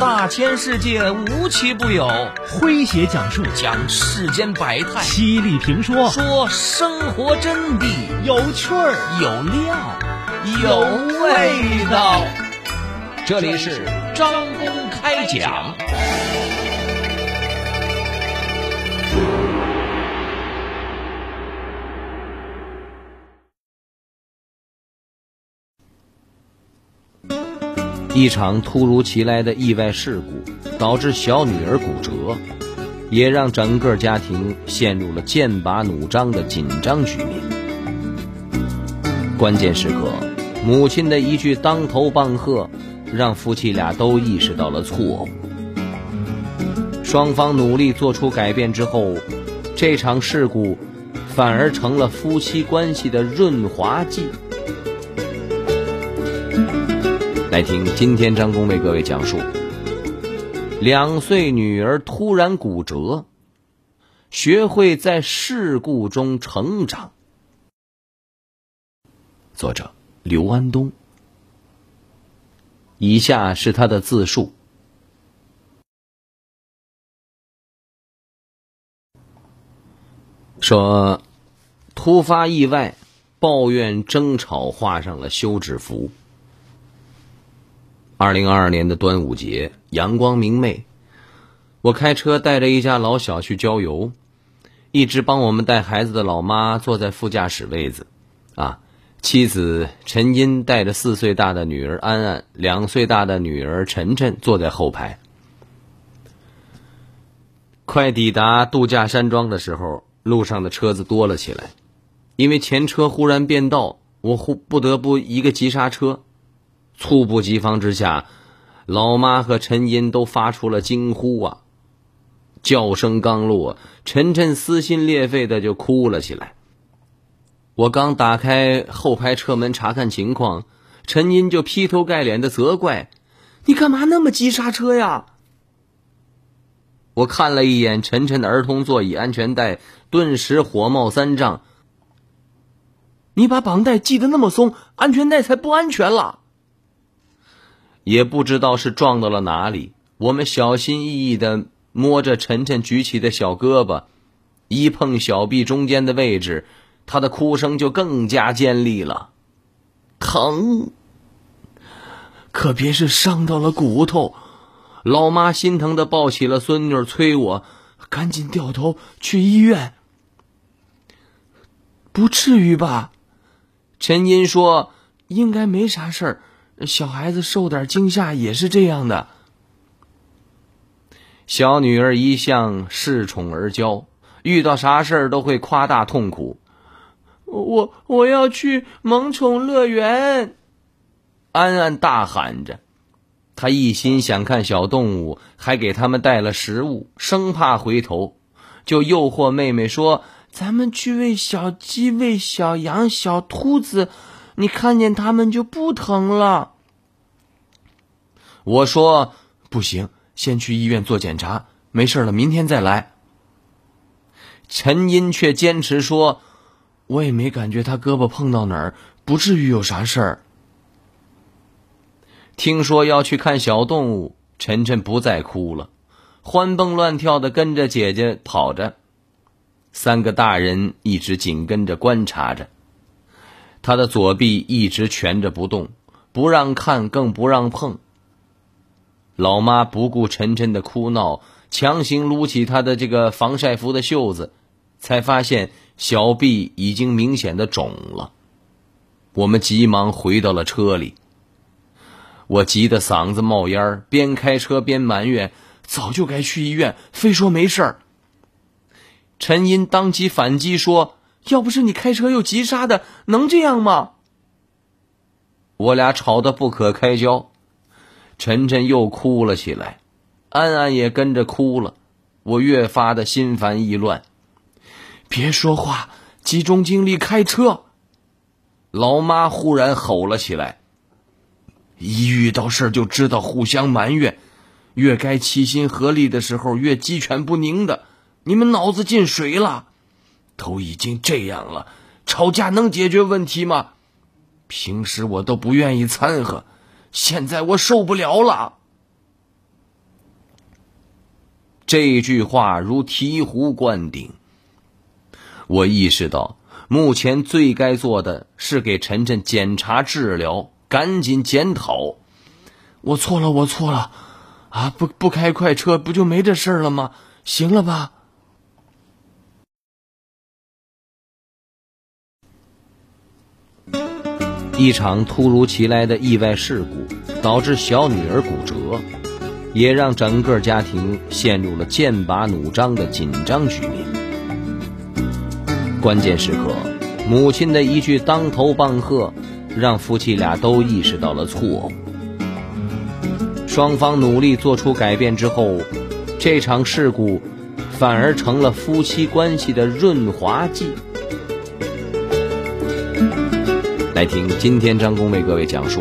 大千世界无奇不有，诙谐讲述。讲世间百态，犀利评说。说生活真谛，有趣儿。有料，有味道。这里是张公开讲。一场突如其来的意外事故，导致小女儿骨折，也让整个家庭陷入了剑拔弩张的紧张局面。关键时刻，母亲的一句当头棒喝，让夫妻俩都意识到了错误。双方努力做出改变之后，这场事故反而成了夫妻关系的润滑剂。来听今天张工为各位讲述：两岁女儿突然骨折，学会在事故中成长。作者刘安东。以下是他的自述：说，突发意外，抱怨争吵画上了休止符。二零二二年的端午节，阳光明媚，我开车带着一家老小去郊游，一直帮我们带孩子的老妈坐在副驾驶位子，啊，妻子陈茵带着四岁大的女儿安安、两岁大的女儿晨晨坐在后排。快抵达度假山庄的时候，路上的车子多了起来，因为前车忽然变道，我忽不得不一个急刹车。猝不及防之下，老妈和陈茵都发出了惊呼啊！叫声刚落，晨晨撕心裂肺的就哭了起来。我刚打开后排车门查看情况，陈茵就劈头盖脸的责怪：“你干嘛那么急刹车呀？”我看了一眼晨晨的儿童座椅安全带，顿时火冒三丈：“你把绑带系得那么松，安全带才不安全了！”也不知道是撞到了哪里，我们小心翼翼的摸着晨晨举起的小胳膊，一碰小臂中间的位置，他的哭声就更加尖利了，疼！可别是伤到了骨头。老妈心疼的抱起了孙女，催我赶紧掉头去医院。不至于吧？陈茵说：“应该没啥事儿。”小孩子受点惊吓也是这样的。小女儿一向恃宠而骄，遇到啥事儿都会夸大痛苦。我我要去萌宠乐园，安安大喊着，他一心想看小动物，还给他们带了食物，生怕回头，就诱惑妹妹说：“咱们去喂小鸡、喂小羊、小兔子。”你看见他们就不疼了。我说不行，先去医院做检查，没事了，明天再来。陈茵却坚持说：“我也没感觉他胳膊碰到哪儿，不至于有啥事儿。”听说要去看小动物，晨晨不再哭了，欢蹦乱跳的跟着姐姐跑着，三个大人一直紧跟着观察着。他的左臂一直蜷着不动，不让看，更不让碰。老妈不顾晨晨的哭闹，强行撸起他的这个防晒服的袖子，才发现小臂已经明显的肿了。我们急忙回到了车里。我急得嗓子冒烟边开车边埋怨：“早就该去医院，非说没事儿。”陈茵当即反击说。要不是你开车又急刹的，能这样吗？我俩吵得不可开交，晨晨又哭了起来，安安也跟着哭了。我越发的心烦意乱。别说话，集中精力开车。老妈忽然吼了起来：“一遇到事儿就知道互相埋怨，越该齐心合力的时候越鸡犬不宁的，你们脑子进水了。”都已经这样了，吵架能解决问题吗？平时我都不愿意掺和，现在我受不了了。这句话如醍醐灌顶。我意识到，目前最该做的是给晨晨检查治疗，赶紧检讨。我错了，我错了，啊，不不开快车，不就没这事儿了吗？行了吧？一场突如其来的意外事故导致小女儿骨折，也让整个家庭陷入了剑拔弩张的紧张局面。关键时刻，母亲的一句当头棒喝，让夫妻俩都意识到了错误。双方努力做出改变之后，这场事故反而成了夫妻关系的润滑剂。来听今天张工为各位讲述：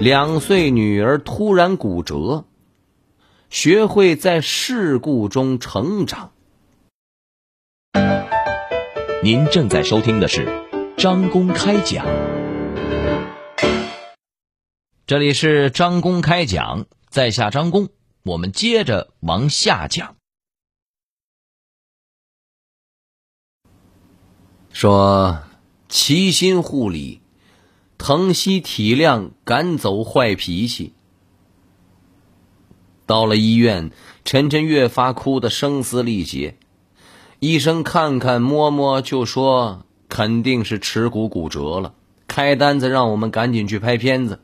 两岁女儿突然骨折，学会在事故中成长。您正在收听的是张公开讲，这里是张公开讲，在下张公，我们接着往下讲，说。齐心护理，疼惜体谅，赶走坏脾气。到了医院，晨晨越发哭得声嘶力竭。医生看看摸摸，就说肯定是耻骨骨折了，开单子让我们赶紧去拍片子。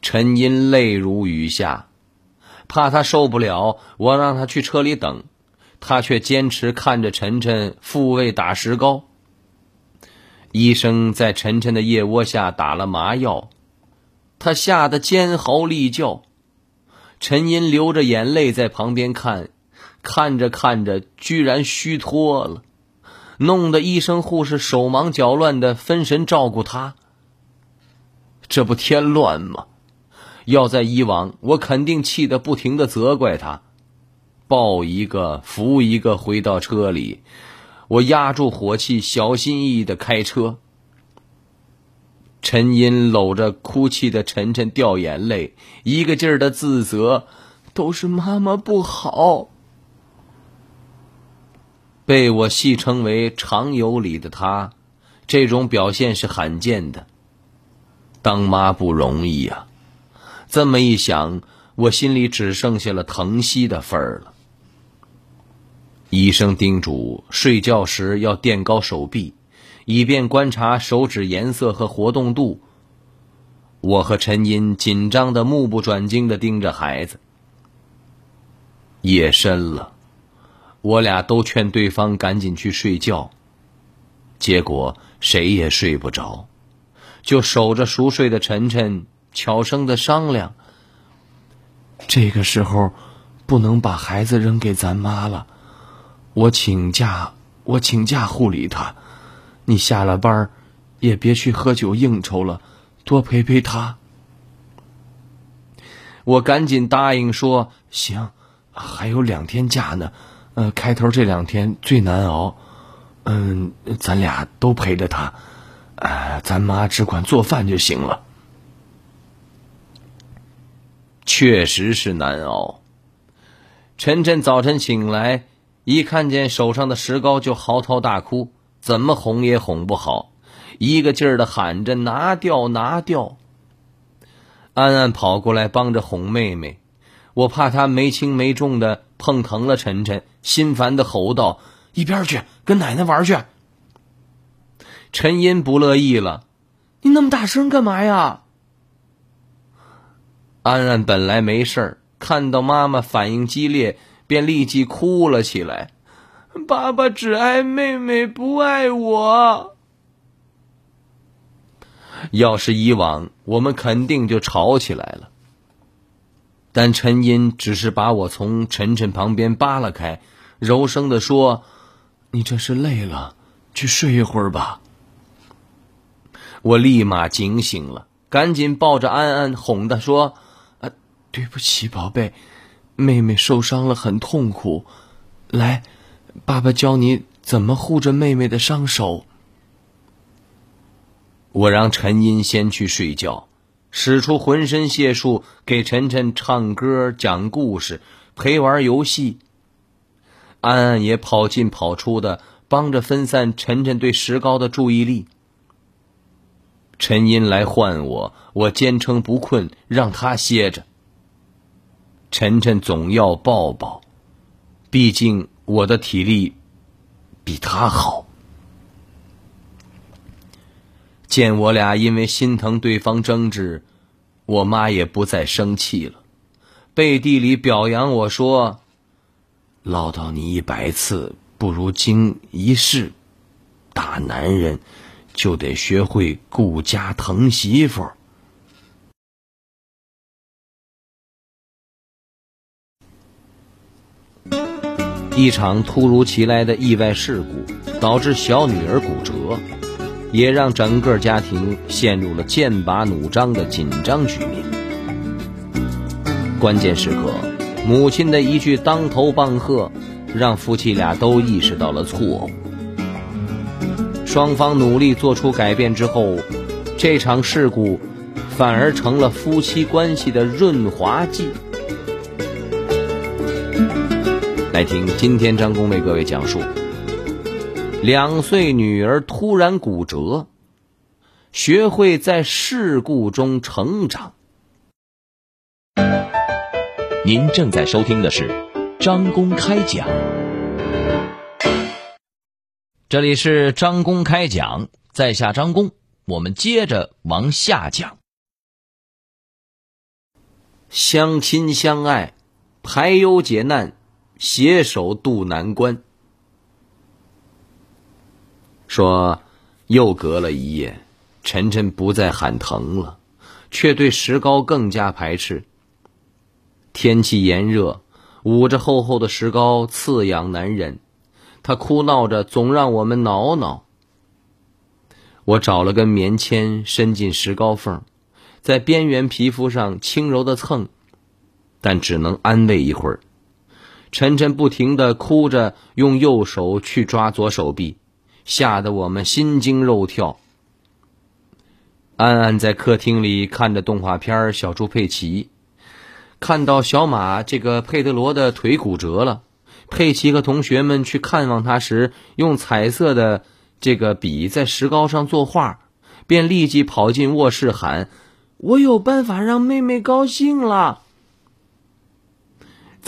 陈音泪如雨下，怕他受不了，我让他去车里等，他却坚持看着晨晨复位打石膏。医生在晨晨的腋窝下打了麻药，他吓得尖嚎厉叫。陈英流着眼泪在旁边看，看着看着，居然虚脱了，弄得医生护士手忙脚乱的分神照顾他。这不添乱吗？要在以往，我肯定气得不停的责怪他，抱一个扶一个回到车里。我压住火气，小心翼翼的开车。陈英搂着哭泣的晨晨掉眼泪，一个劲儿的自责：“都是妈妈不好。”被我戏称为“常有理”的她，这种表现是罕见的。当妈不容易呀，这么一想，我心里只剩下了疼惜的份儿了。医生叮嘱睡觉时要垫高手臂，以便观察手指颜色和活动度。我和陈英紧张的目不转睛的盯着孩子。夜深了，我俩都劝对方赶紧去睡觉，结果谁也睡不着，就守着熟睡的晨晨，悄声的商量：这个时候不能把孩子扔给咱妈了。我请假，我请假护理他。你下了班也别去喝酒应酬了，多陪陪他。我赶紧答应说行，还有两天假呢。呃，开头这两天最难熬。嗯，咱俩都陪着他。呃，咱妈只管做饭就行了。确实是难熬。晨晨早晨醒来。一看见手上的石膏就嚎啕大哭，怎么哄也哄不好，一个劲儿的喊着拿掉拿掉。安安跑过来帮着哄妹妹，我怕她没轻没重的碰疼了晨晨，心烦的吼道：“一边去，跟奶奶玩去。”陈音不乐意了：“你那么大声干嘛呀？”安安本来没事，看到妈妈反应激烈。便立即哭了起来。爸爸只爱妹妹，不爱我。要是以往，我们肯定就吵起来了。但陈音只是把我从晨晨旁边扒拉开，柔声的说：“你这是累了，去睡一会儿吧。”我立马警醒了，赶紧抱着安安哄她说：“啊，对不起，宝贝。”妹妹受伤了，很痛苦。来，爸爸教你怎么护着妹妹的伤手。我让陈音先去睡觉，使出浑身解数给晨晨唱歌、讲故事，陪玩游戏。安安也跑进跑出的，帮着分散晨晨对石膏的注意力。陈音来唤我，我坚称不困，让他歇着。晨晨总要抱抱，毕竟我的体力比他好。见我俩因为心疼对方争执，我妈也不再生气了，背地里表扬我说：“唠叨你一百次，不如经一事。大男人就得学会顾家疼媳妇。”一场突如其来的意外事故，导致小女儿骨折。也让整个家庭陷入了剑拔弩张的紧张局面。关键时刻，母亲的一句当头棒喝，让夫妻俩都意识到了错误。双方努力做出改变之后，这场事故反而成了夫妻关系的润滑剂。来听今天张工为各位讲述。两岁女儿突然骨折，学会在事故中成长。您正在收听的是张公开讲，这里是张公开讲，在下张公，我们接着往下讲。相亲相爱，排忧解难，携手渡难关。说，又隔了一夜，晨晨不再喊疼了，却对石膏更加排斥。天气炎热，捂着厚厚的石膏刺痒难忍，他哭闹着总让我们挠挠。我找了根棉签伸进石膏缝，在边缘皮肤上轻柔的蹭，但只能安慰一会儿。晨晨不停的哭着，用右手去抓左手臂。吓得我们心惊肉跳。安安在客厅里看着动画片《小猪佩奇》，看到小马这个佩德罗的腿骨折了，佩奇和同学们去看望他时，用彩色的这个笔在石膏上作画，便立即跑进卧室喊：“我有办法让妹妹高兴了。”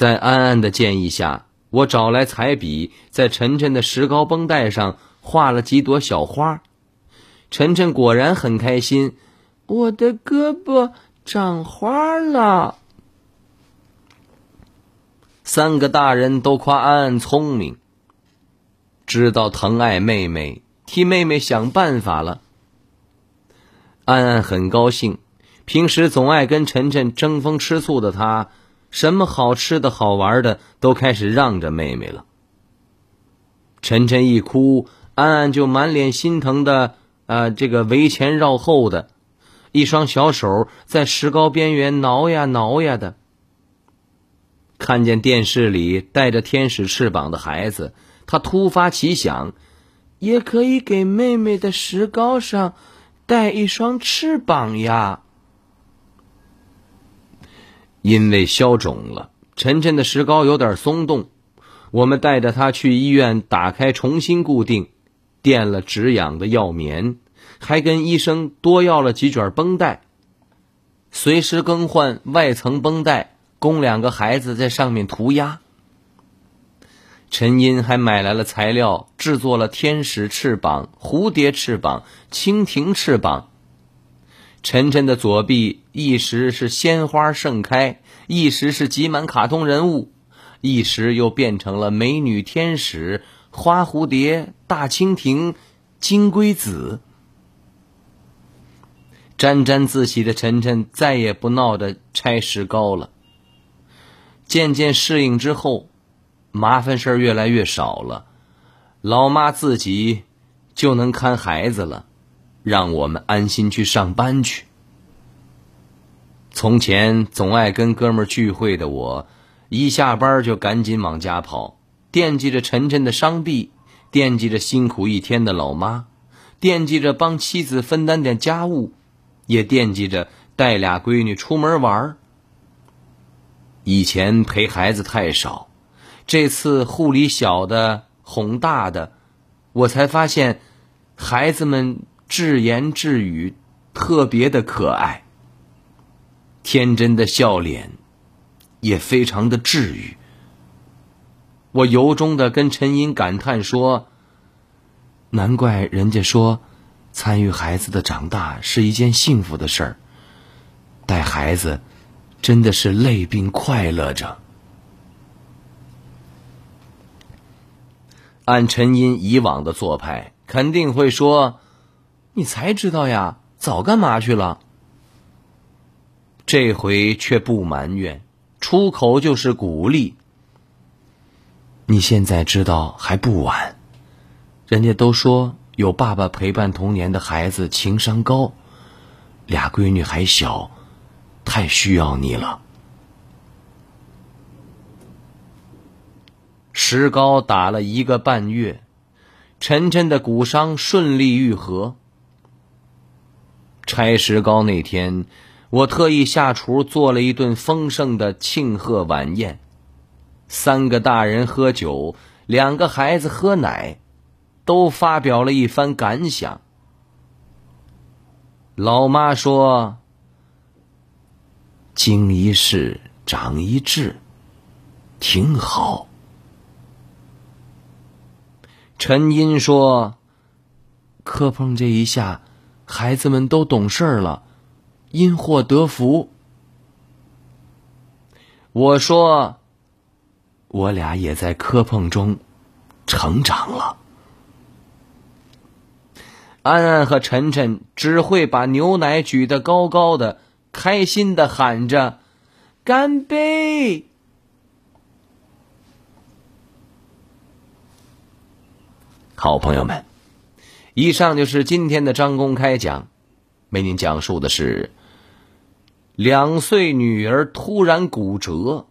在安安的建议下，我找来彩笔，在晨晨的石膏绷带上。画了几朵小花，晨晨果然很开心。我的胳膊长花了。三个大人都夸安安聪明，知道疼爱妹妹，替妹妹想办法了。安安很高兴，平时总爱跟晨晨争风吃醋的他，什么好吃的好玩的都开始让着妹妹了。晨晨一哭。安安就满脸心疼的，啊，这个围前绕后的，一双小手在石膏边缘挠呀挠呀的。看见电视里带着天使翅膀的孩子，他突发奇想，也可以给妹妹的石膏上带一双翅膀呀。因为消肿了，晨晨的石膏有点松动，我们带着他去医院打开，重新固定。垫了止痒的药棉，还跟医生多要了几卷绷带，随时更换外层绷带，供两个孩子在上面涂鸦。陈音还买来了材料，制作了天使翅膀、蝴蝶翅膀、蜻蜓翅膀。晨晨的左臂一时是鲜花盛开，一时是挤满卡通人物，一时又变成了美女天使。花蝴蝶、大蜻蜓、金龟子，沾沾自喜的晨晨再也不闹着拆石膏了。渐渐适应之后，麻烦事儿越来越少了，老妈自己就能看孩子了，让我们安心去上班去。从前总爱跟哥们聚会的我，一下班就赶紧往家跑。惦记着晨晨的伤臂，惦记着辛苦一天的老妈，惦记着帮妻子分担点家务，也惦记着带俩闺女出门玩以前陪孩子太少，这次护理小的哄大的，我才发现，孩子们自言自语特别的可爱，天真的笑脸，也非常的治愈。我由衷的跟陈英感叹说：“难怪人家说，参与孩子的长大是一件幸福的事儿。带孩子。”真的是累并快乐着。按陈音以往的做派，肯定会说：“你才知道呀，早干嘛去了？”这回却不埋怨，出口就是鼓励。你现在知道还不晚。人家都说有爸爸陪伴童年的孩子情商高，俩闺女还小。太需要你了。石膏打了一个半月，晨晨的骨伤顺利愈合。拆石膏那天，我特意下厨做了一顿丰盛的庆贺晚宴，三个大人喝酒，两个孩子喝奶，都发表了一番感想。老妈说。经一事，长一智，挺好。陈英说：“磕碰这一下，孩子们都懂事了，因祸得福。”我说：“我俩也在磕碰中成长了。”安安和晨晨只会把牛奶举得高高的。开心的喊着：“干杯！”好朋友们，以上就是今天的张公开讲，为您讲述的是两岁女儿突然骨折，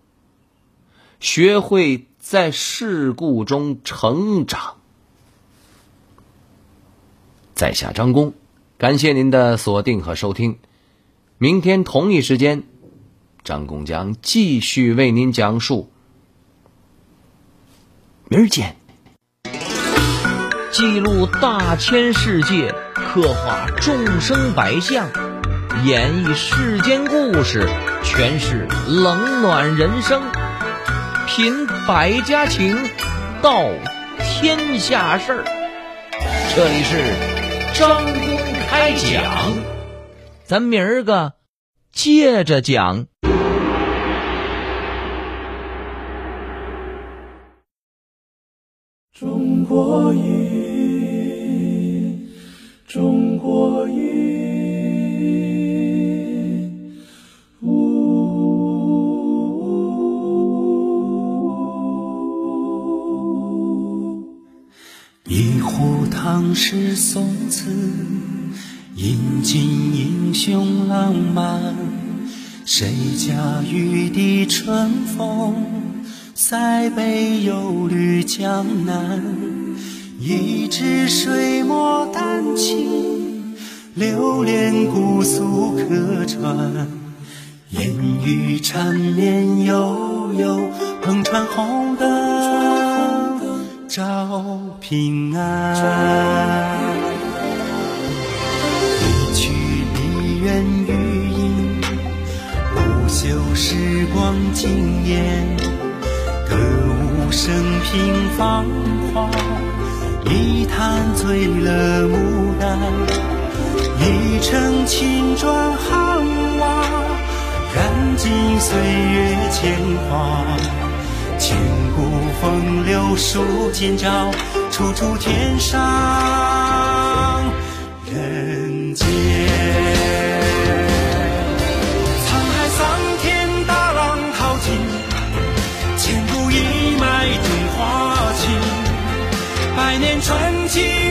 学会在事故中成长。在下张工，感谢您的锁定和收听。明天同一时间，张工将继续为您讲述。明儿见。记录大千世界，刻画众生百相，演绎世间故事，诠释冷暖人生，品百家情，道天下事儿。这里是张公开讲。咱明儿个接着讲。中国一，中国音，一壶唐诗宋词。饮尽英雄浪漫，谁家玉笛春风？塞北又绿江南。一支水墨丹青，流连姑苏客船。烟雨缠绵悠悠，篷船红灯照平安。一曲梨园余音，不朽时光惊艳。歌舞升平芳华，一坛醉了牡丹。一程青砖汉瓦，燃尽岁月铅华。千古风流数今朝，处处天上传奇。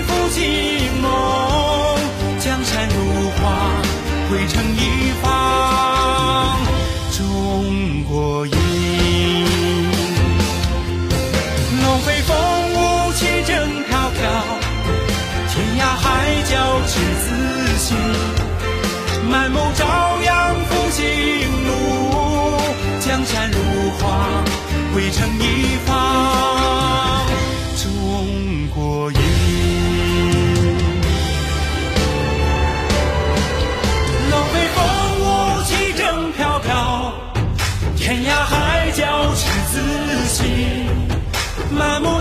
满目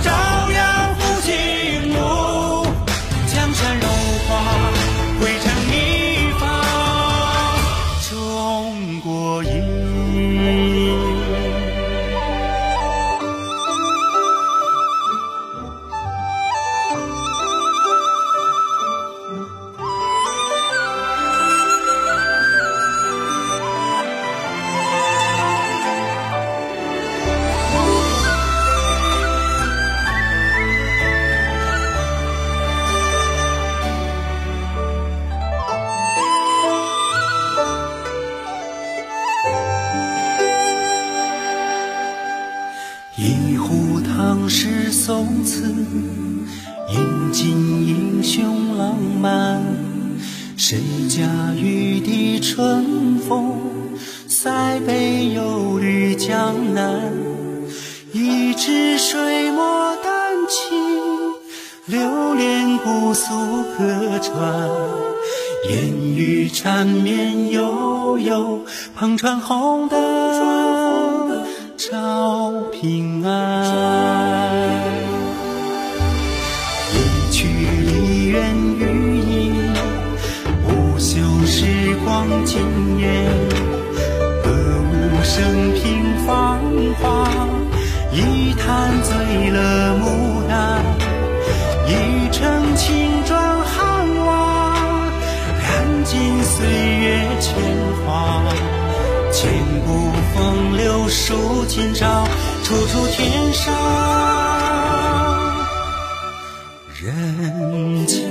一壶唐诗宋词，饮尽英雄浪漫。谁家玉笛春风，塞北又绿江南。一支水墨丹青，流连姑苏客船。烟雨缠绵悠悠，篷船红灯照平安。一曲离人余音，不朽时光惊艳。今朝处处天上人间。